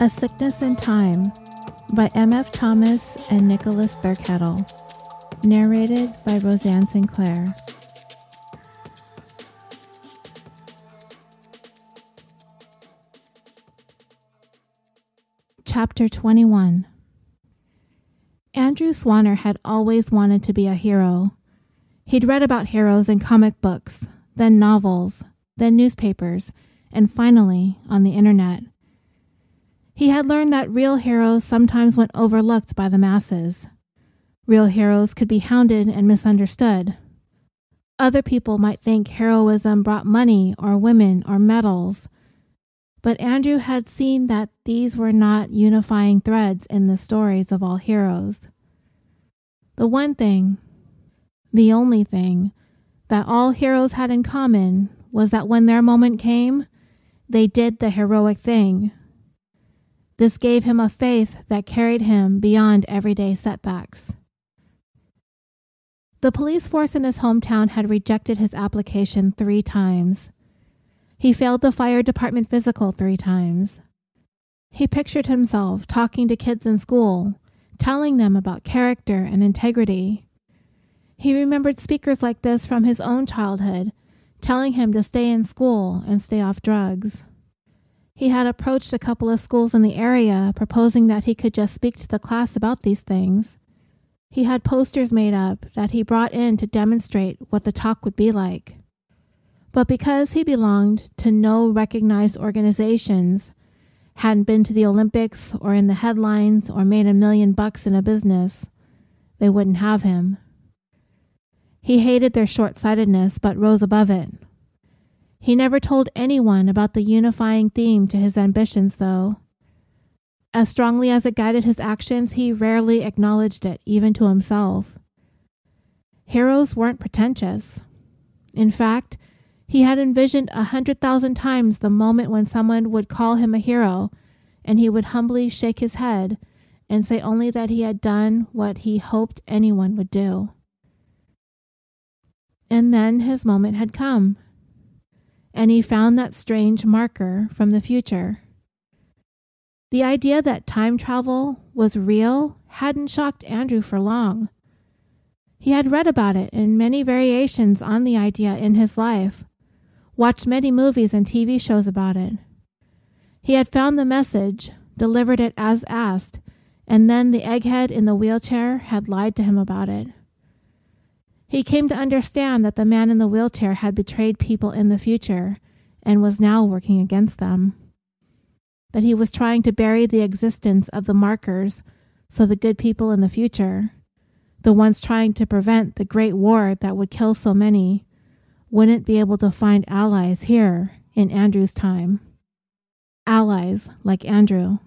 A Sickness in Time by M.F. Thomas and Nicholas Thurkettle. Narrated by Roseanne Sinclair. Chapter 21 Andrew Swanner had always wanted to be a hero. He'd read about heroes in comic books, then novels, then newspapers, and finally on the internet. He had learned that real heroes sometimes went overlooked by the masses. Real heroes could be hounded and misunderstood. Other people might think heroism brought money or women or medals, but Andrew had seen that these were not unifying threads in the stories of all heroes. The one thing, the only thing, that all heroes had in common was that when their moment came, they did the heroic thing this gave him a faith that carried him beyond everyday setbacks. The police force in his hometown had rejected his application three times. He failed the fire department physical three times. He pictured himself talking to kids in school, telling them about character and integrity. He remembered speakers like this from his own childhood, telling him to stay in school and stay off drugs. He had approached a couple of schools in the area, proposing that he could just speak to the class about these things. He had posters made up that he brought in to demonstrate what the talk would be like. But because he belonged to no recognized organizations, hadn't been to the Olympics or in the headlines or made a million bucks in a business, they wouldn't have him. He hated their short sightedness but rose above it. He never told anyone about the unifying theme to his ambitions, though. As strongly as it guided his actions, he rarely acknowledged it, even to himself. Heroes weren't pretentious. In fact, he had envisioned a hundred thousand times the moment when someone would call him a hero, and he would humbly shake his head and say only that he had done what he hoped anyone would do. And then his moment had come and he found that strange marker from the future. The idea that time travel was real hadn't shocked Andrew for long. He had read about it in many variations on the idea in his life, watched many movies and TV shows about it. He had found the message, delivered it as asked, and then the egghead in the wheelchair had lied to him about it. He came to understand that the man in the wheelchair had betrayed people in the future and was now working against them. That he was trying to bury the existence of the markers so the good people in the future, the ones trying to prevent the great war that would kill so many, wouldn't be able to find allies here in Andrew's time. Allies like Andrew.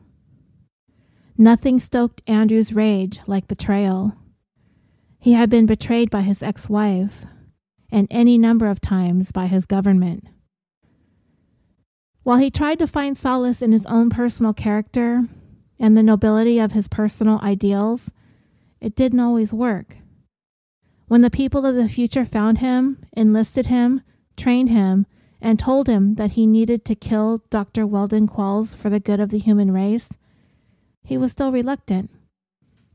Nothing stoked Andrew's rage like betrayal. He had been betrayed by his ex wife, and any number of times by his government. While he tried to find solace in his own personal character and the nobility of his personal ideals, it didn't always work. When the people of the future found him, enlisted him, trained him, and told him that he needed to kill Dr. Weldon Qualls for the good of the human race, he was still reluctant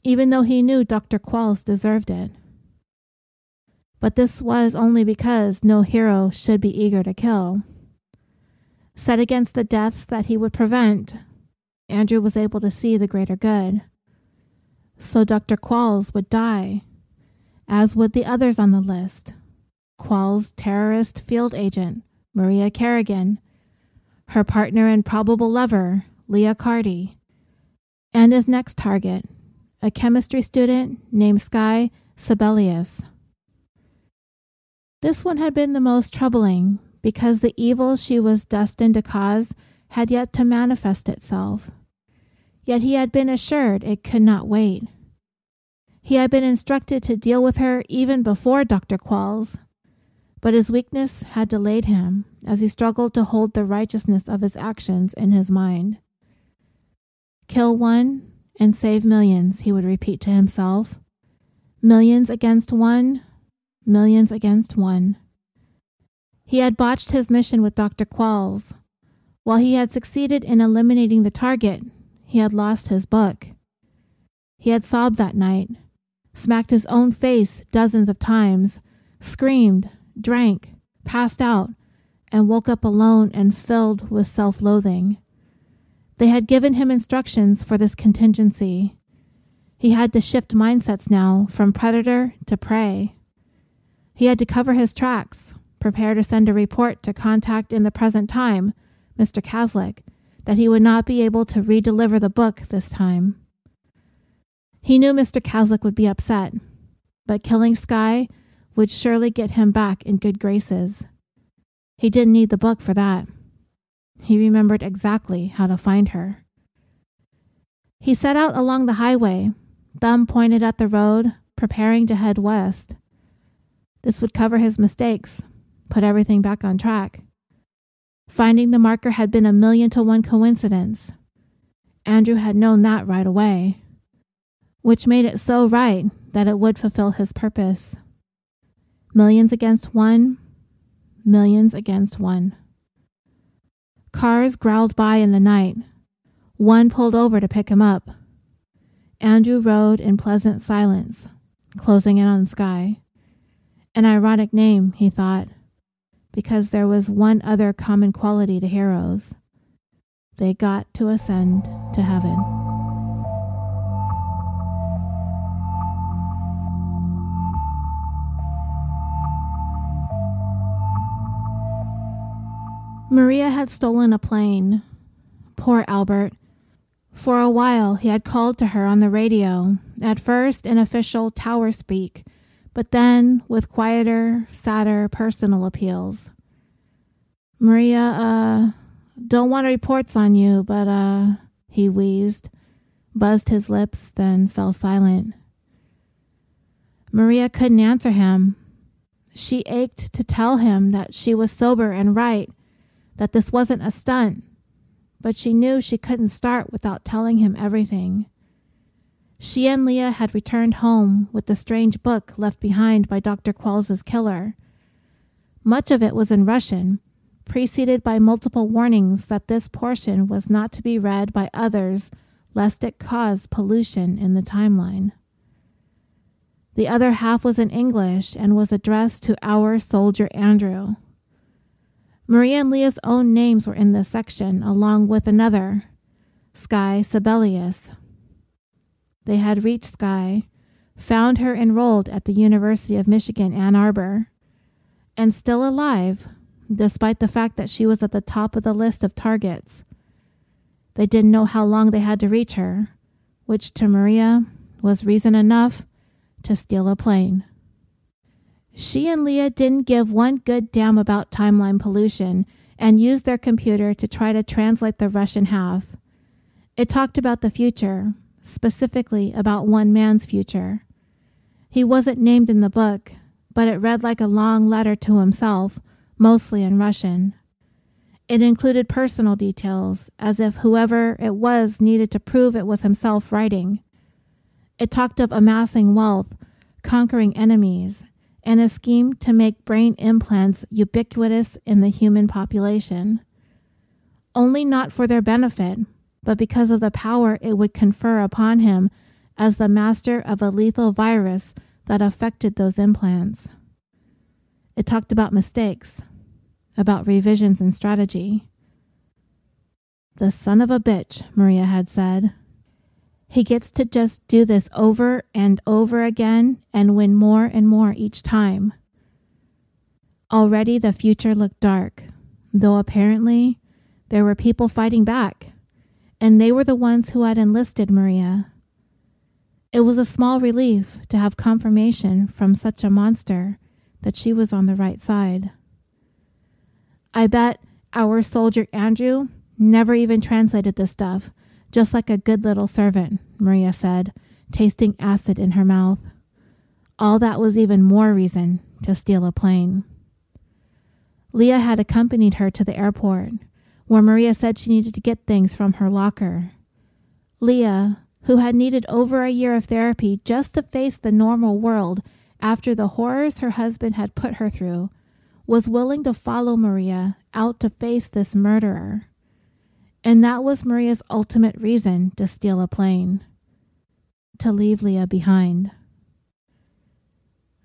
even though he knew Dr. Qualls deserved it. But this was only because no hero should be eager to kill. Set against the deaths that he would prevent, Andrew was able to see the greater good. So Dr. Qualls would die, as would the others on the list. Qualls' terrorist field agent, Maria Kerrigan, her partner and probable lover, Leah Carty, and his next target, a chemistry student named Sky Sebelius. This one had been the most troubling because the evil she was destined to cause had yet to manifest itself. Yet he had been assured it could not wait. He had been instructed to deal with her even before Dr. Qualls, but his weakness had delayed him as he struggled to hold the righteousness of his actions in his mind. Kill one, and save millions, he would repeat to himself. Millions against one, millions against one. He had botched his mission with Dr. Qualls. While he had succeeded in eliminating the target, he had lost his book. He had sobbed that night, smacked his own face dozens of times, screamed, drank, passed out, and woke up alone and filled with self loathing. They had given him instructions for this contingency. He had to shift mindsets now from predator to prey. He had to cover his tracks, prepare to send a report to contact in the present time, Mr. Caslick, that he would not be able to redeliver the book this time. He knew Mr. Caslick would be upset, but killing Sky would surely get him back in good graces. He didn't need the book for that. He remembered exactly how to find her. He set out along the highway, thumb pointed at the road, preparing to head west. This would cover his mistakes, put everything back on track. Finding the marker had been a million to one coincidence. Andrew had known that right away, which made it so right that it would fulfill his purpose. Millions against one, millions against one. Cars growled by in the night. One pulled over to pick him up. Andrew rode in pleasant silence, closing in on Sky. An ironic name, he thought, because there was one other common quality to heroes. They got to ascend to heaven. Maria had stolen a plane. Poor Albert. For a while, he had called to her on the radio, at first in official tower speak, but then with quieter, sadder personal appeals. Maria, uh, don't want reports on you, but, uh, he wheezed, buzzed his lips, then fell silent. Maria couldn't answer him. She ached to tell him that she was sober and right, that this wasn't a stunt, but she knew she couldn't start without telling him everything. She and Leah had returned home with the strange book left behind by Dr. Qualls's killer. Much of it was in Russian, preceded by multiple warnings that this portion was not to be read by others lest it cause pollution in the timeline. The other half was in English and was addressed to our soldier Andrew. Maria and Leah's own names were in this section, along with another, Sky Sebelius. They had reached Sky, found her enrolled at the University of Michigan, Ann Arbor, and still alive, despite the fact that she was at the top of the list of targets. They didn't know how long they had to reach her, which to Maria was reason enough to steal a plane. She and Leah didn't give one good damn about timeline pollution and used their computer to try to translate the Russian half. It talked about the future, specifically about one man's future. He wasn't named in the book, but it read like a long letter to himself, mostly in Russian. It included personal details, as if whoever it was needed to prove it was himself writing. It talked of amassing wealth, conquering enemies, and a scheme to make brain implants ubiquitous in the human population. Only not for their benefit, but because of the power it would confer upon him as the master of a lethal virus that affected those implants. It talked about mistakes, about revisions in strategy. The son of a bitch, Maria had said. He gets to just do this over and over again and win more and more each time. Already the future looked dark, though apparently there were people fighting back, and they were the ones who had enlisted Maria. It was a small relief to have confirmation from such a monster that she was on the right side. I bet our soldier Andrew never even translated this stuff just like a good little servant, Maria said, tasting acid in her mouth. All that was even more reason to steal a plane. Leah had accompanied her to the airport, where Maria said she needed to get things from her locker. Leah, who had needed over a year of therapy just to face the normal world after the horrors her husband had put her through, was willing to follow Maria out to face this murderer. And that was Maria's ultimate reason to steal a plane to leave Leah behind.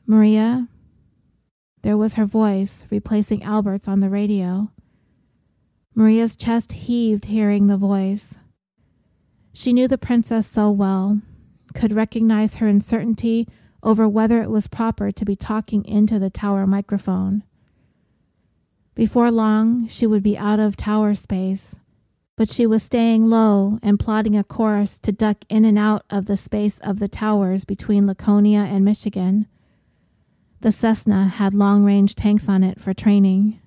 Maria, there was her voice replacing Albert's on the radio. Maria's chest heaved hearing the voice. She knew the princess so well, could recognize her uncertainty over whether it was proper to be talking into the tower microphone. Before long, she would be out of tower space, but she was staying low and plotting a course to duck in and out of the space of the towers between Laconia and Michigan. The Cessna had long range tanks on it for training.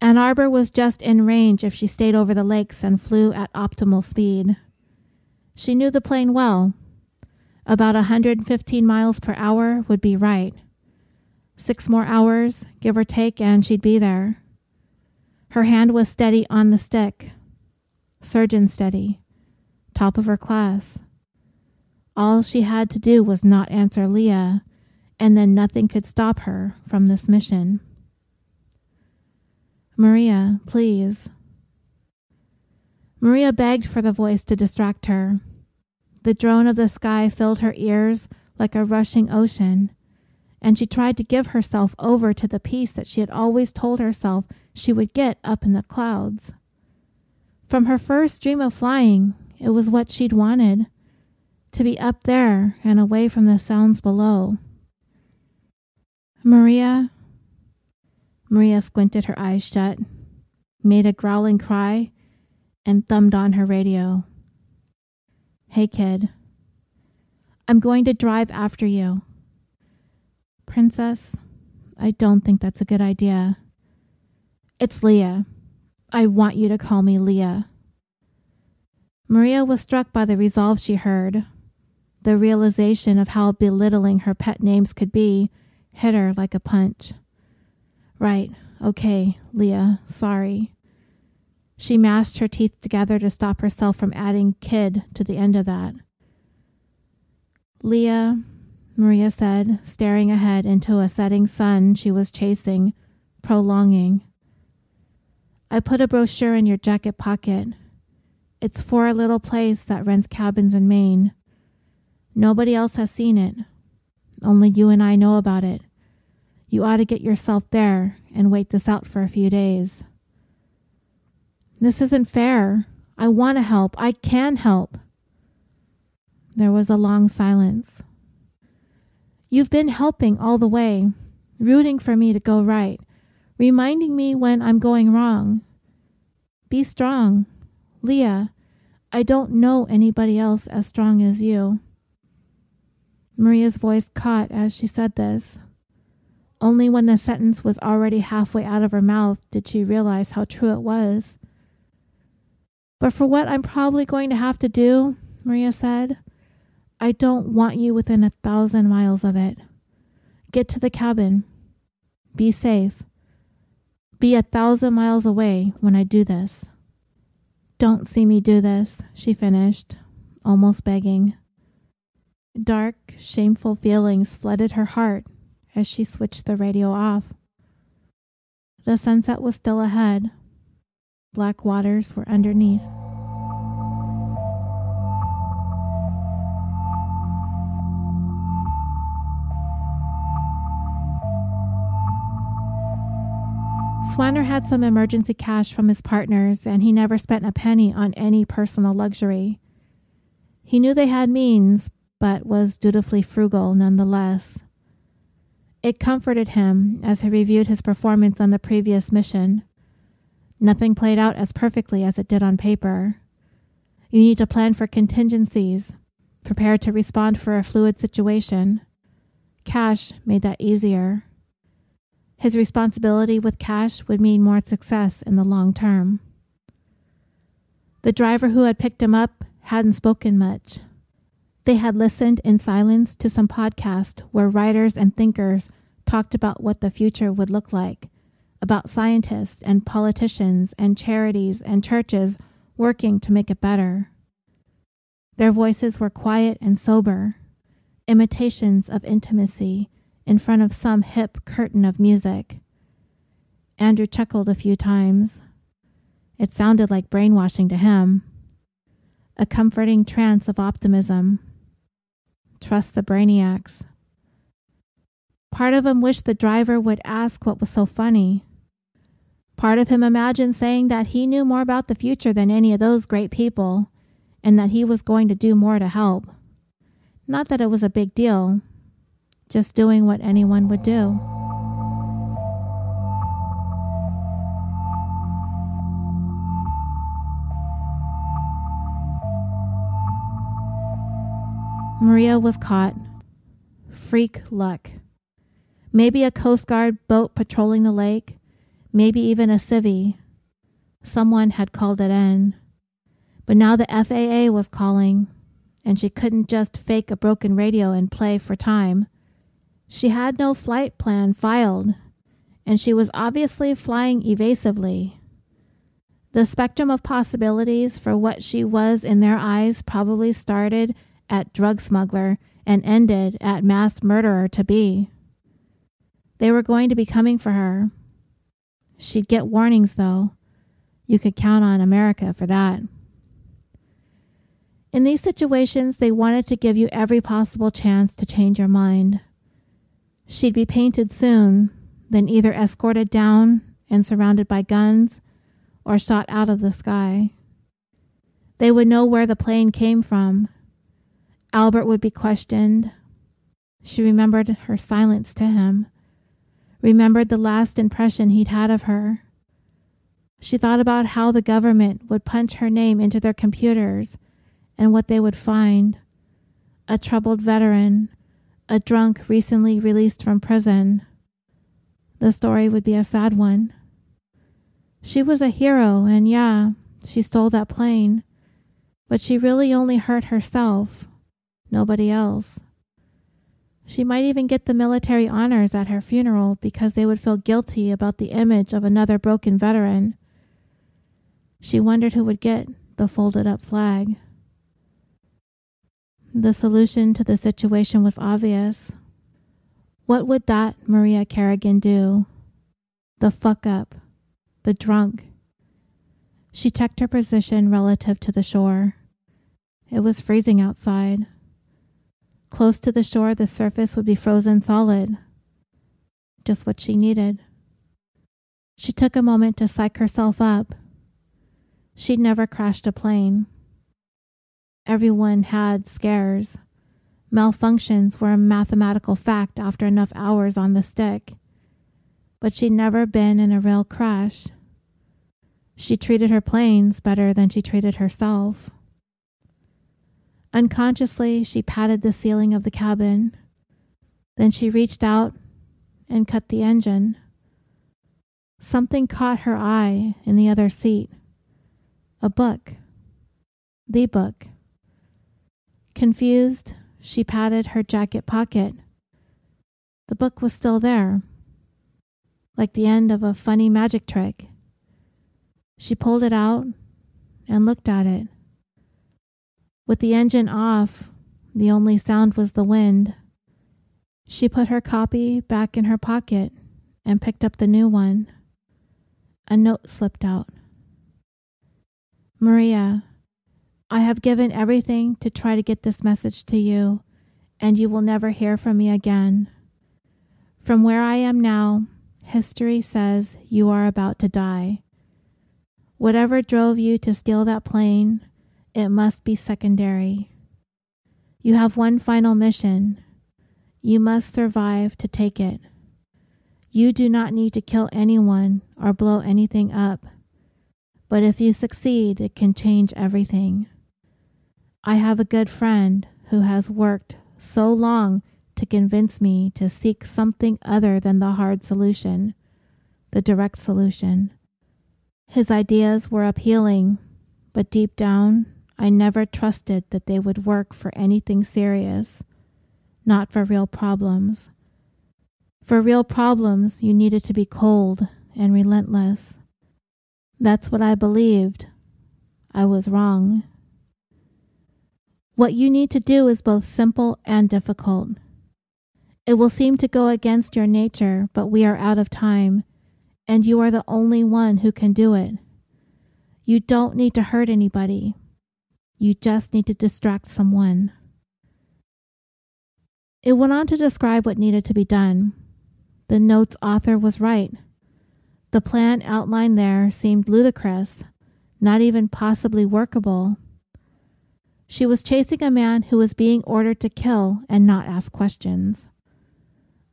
Ann Arbor was just in range if she stayed over the lakes and flew at optimal speed. She knew the plane well. About a 115 miles per hour would be right. Six more hours, give or take, and she'd be there. Her hand was steady on the stick. Surgeon steady. Top of her class. All she had to do was not answer Leah, and then nothing could stop her from this mission. Maria, please. Maria begged for the voice to distract her. The drone of the sky filled her ears like a rushing ocean, and she tried to give herself over to the peace that she had always told herself she would get up in the clouds. From her first dream of flying, it was what she'd wanted to be up there and away from the sounds below. Maria, Maria squinted her eyes shut, made a growling cry, and thumbed on her radio. Hey, kid. I'm going to drive after you. Princess, I don't think that's a good idea. It's Leah. I want you to call me Leah. Maria was struck by the resolve she heard. The realization of how belittling her pet names could be hit her like a punch. Right, okay, Leah, sorry. She mashed her teeth together to stop herself from adding kid to the end of that. Leah, Maria said, staring ahead into a setting sun she was chasing, prolonging. I put a brochure in your jacket pocket. It's for a little place that rents cabins in Maine. Nobody else has seen it. Only you and I know about it. You ought to get yourself there and wait this out for a few days. This isn't fair. I want to help. I can help. There was a long silence. You've been helping all the way, rooting for me to go right, reminding me when I'm going wrong. Be strong. Leah, I don't know anybody else as strong as you. Maria's voice caught as she said this. Only when the sentence was already halfway out of her mouth did she realize how true it was. But for what I'm probably going to have to do, Maria said, I don't want you within a thousand miles of it. Get to the cabin. Be safe. Be a thousand miles away when I do this. Don't see me do this, she finished, almost begging. Dark, shameful feelings flooded her heart as she switched the radio off. The sunset was still ahead. Black waters were underneath. Swanner had some emergency cash from his partners, and he never spent a penny on any personal luxury. He knew they had means, but was dutifully frugal nonetheless. It comforted him as he reviewed his performance on the previous mission. Nothing played out as perfectly as it did on paper. You need to plan for contingencies, prepare to respond for a fluid situation. Cash made that easier. His responsibility with cash would mean more success in the long term. The driver who had picked him up hadn't spoken much. They had listened in silence to some podcast where writers and thinkers talked about what the future would look like, about scientists and politicians and charities and churches working to make it better. Their voices were quiet and sober, imitations of intimacy in front of some hip curtain of music. Andrew chuckled a few times. It sounded like brainwashing to him. A comforting trance of optimism. Trust the brainiacs. Part of him wished the driver would ask what was so funny. Part of him imagined saying that he knew more about the future than any of those great people and that he was going to do more to help. Not that it was a big deal, just doing what anyone would do. Maria was caught. Freak luck. Maybe a Coast Guard boat patrolling the lake, maybe even a civvy. Someone had called it in. But now the FAA was calling, and she couldn't just fake a broken radio and play for time. She had no flight plan filed, and she was obviously flying evasively. The spectrum of possibilities for what she was in their eyes probably started at drug smuggler and ended at mass murderer to be. They were going to be coming for her. She'd get warnings, though. You could count on America for that. In these situations, they wanted to give you every possible chance to change your mind. She'd be painted soon, then either escorted down and surrounded by guns or shot out of the sky. They would know where the plane came from Albert would be questioned. She remembered her silence to him, remembered the last impression he'd had of her. She thought about how the government would punch her name into their computers and what they would find a troubled veteran, a drunk recently released from prison. The story would be a sad one. She was a hero, and yeah, she stole that plane, but she really only hurt herself nobody else. She might even get the military honors at her funeral because they would feel guilty about the image of another broken veteran. She wondered who would get the folded up flag. The solution to the situation was obvious. What would that Maria Kerrigan do? The fuck up. The drunk. She checked her position relative to the shore. It was freezing outside. Close to the shore, the surface would be frozen solid. Just what she needed. She took a moment to psych herself up. She'd never crashed a plane. Everyone had scares. Malfunctions were a mathematical fact after enough hours on the stick. But she'd never been in a real crash. She treated her planes better than she treated herself. Unconsciously, she patted the ceiling of the cabin. Then she reached out and cut the engine. Something caught her eye in the other seat. A book. The book. Confused, she patted her jacket pocket. The book was still there, like the end of a funny magic trick. She pulled it out and looked at it. With the engine off, the only sound was the wind. She put her copy back in her pocket and picked up the new one. A note slipped out. Maria, I have given everything to try to get this message to you, and you will never hear from me again. From where I am now, history says you are about to die. Whatever drove you to steal that plane, it must be secondary. You have one final mission. You must survive to take it. You do not need to kill anyone or blow anything up. But if you succeed, it can change everything. I have a good friend who has worked so long to convince me to seek something other than the hard solution, the direct solution. His ideas were appealing, but deep down, I never trusted that they would work for anything serious, not for real problems. For real problems, you needed to be cold and relentless. That's what I believed. I was wrong. What you need to do is both simple and difficult. It will seem to go against your nature, but we are out of time, and you are the only one who can do it. You don't need to hurt anybody. You just need to distract someone. It went on to describe what needed to be done. The note's author was right. The plan outlined there seemed ludicrous, not even possibly workable. She was chasing a man who was being ordered to kill and not ask questions.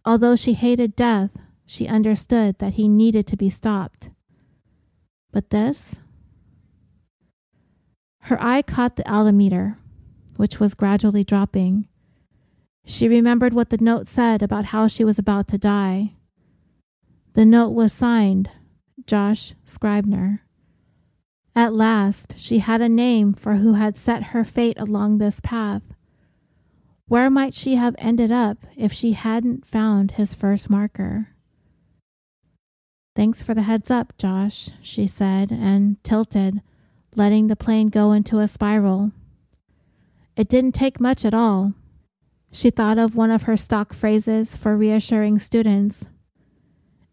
Although she hated death, she understood that he needed to be stopped. But this? Her eye caught the altimeter, which was gradually dropping. She remembered what the note said about how she was about to die. The note was signed Josh Scribner. At last, she had a name for who had set her fate along this path. Where might she have ended up if she hadn't found his first marker? Thanks for the heads up, Josh, she said, and tilted, letting the plane go into a spiral. It didn't take much at all. She thought of one of her stock phrases for reassuring students.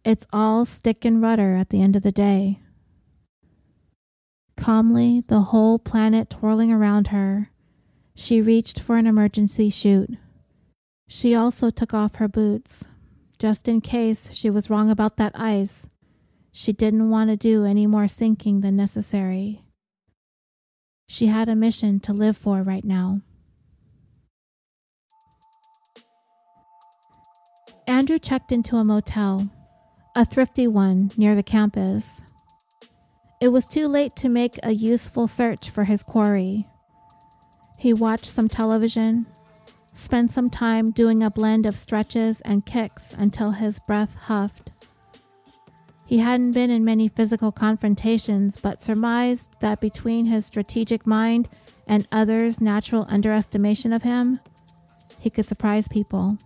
It's all stick and rudder at the end of the day. Calmly, the whole planet twirling around her, she reached for an emergency chute. She also took off her boots, just in case she was wrong about that ice. She didn't want to do any more sinking than necessary. She had a mission to live for right now. Andrew checked into a motel, a thrifty one near the campus. It was too late to make a useful search for his quarry. He watched some television, spent some time doing a blend of stretches and kicks until his breath huffed. He hadn't been in many physical confrontations, but surmised that between his strategic mind and others' natural underestimation of him, he could surprise people.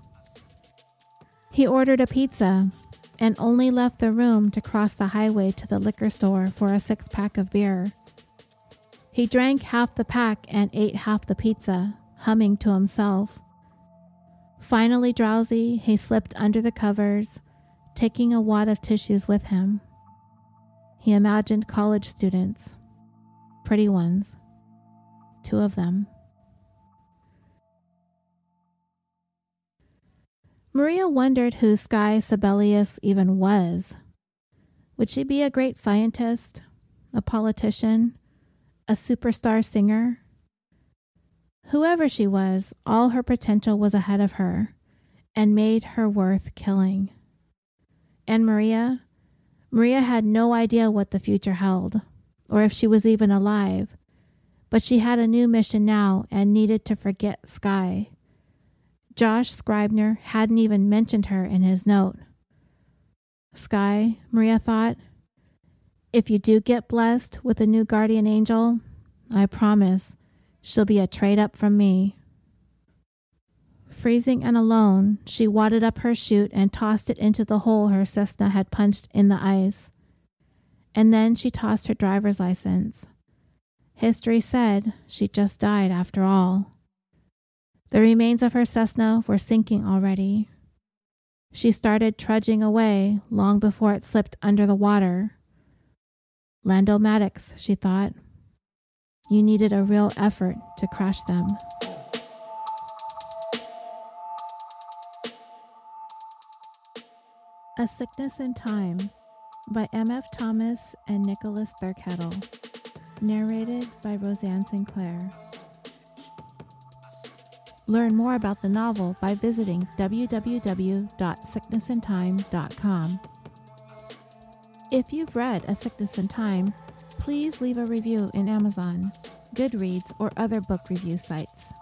He ordered a pizza and only left the room to cross the highway to the liquor store for a six pack of beer. He drank half the pack and ate half the pizza, humming to himself. Finally drowsy, he slipped under the covers, taking a wad of tissues with him. He imagined college students, pretty ones, two of them. Maria wondered who Sky Sebelius even was. Would she be a great scientist, a politician, a superstar singer? Whoever she was, all her potential was ahead of her and made her worth killing. And Maria? Maria had no idea what the future held, or if she was even alive, but she had a new mission now and needed to forget Sky Josh Scribner hadn't even mentioned her in his note. Sky, Maria thought, if you do get blessed with a new guardian angel, I promise she'll be a trade up from me. Freezing and alone, she wadded up her chute and tossed it into the hole her Cessna had punched in the ice. And then she tossed her driver's license. History said she just died after all. The remains of her Cessna were sinking already. She started trudging away long before it slipped under the water. Lando Maddox, she thought. You needed a real effort to crash them. A Sickness in Time by M.F. Thomas and Nicholas Thurkettle. Narrated by Roseanne Sinclair. Learn more about the novel by visiting www.sicknessintime.com. If you've read A Sickness in Time, please leave a review in Amazon, Goodreads, or other book review sites.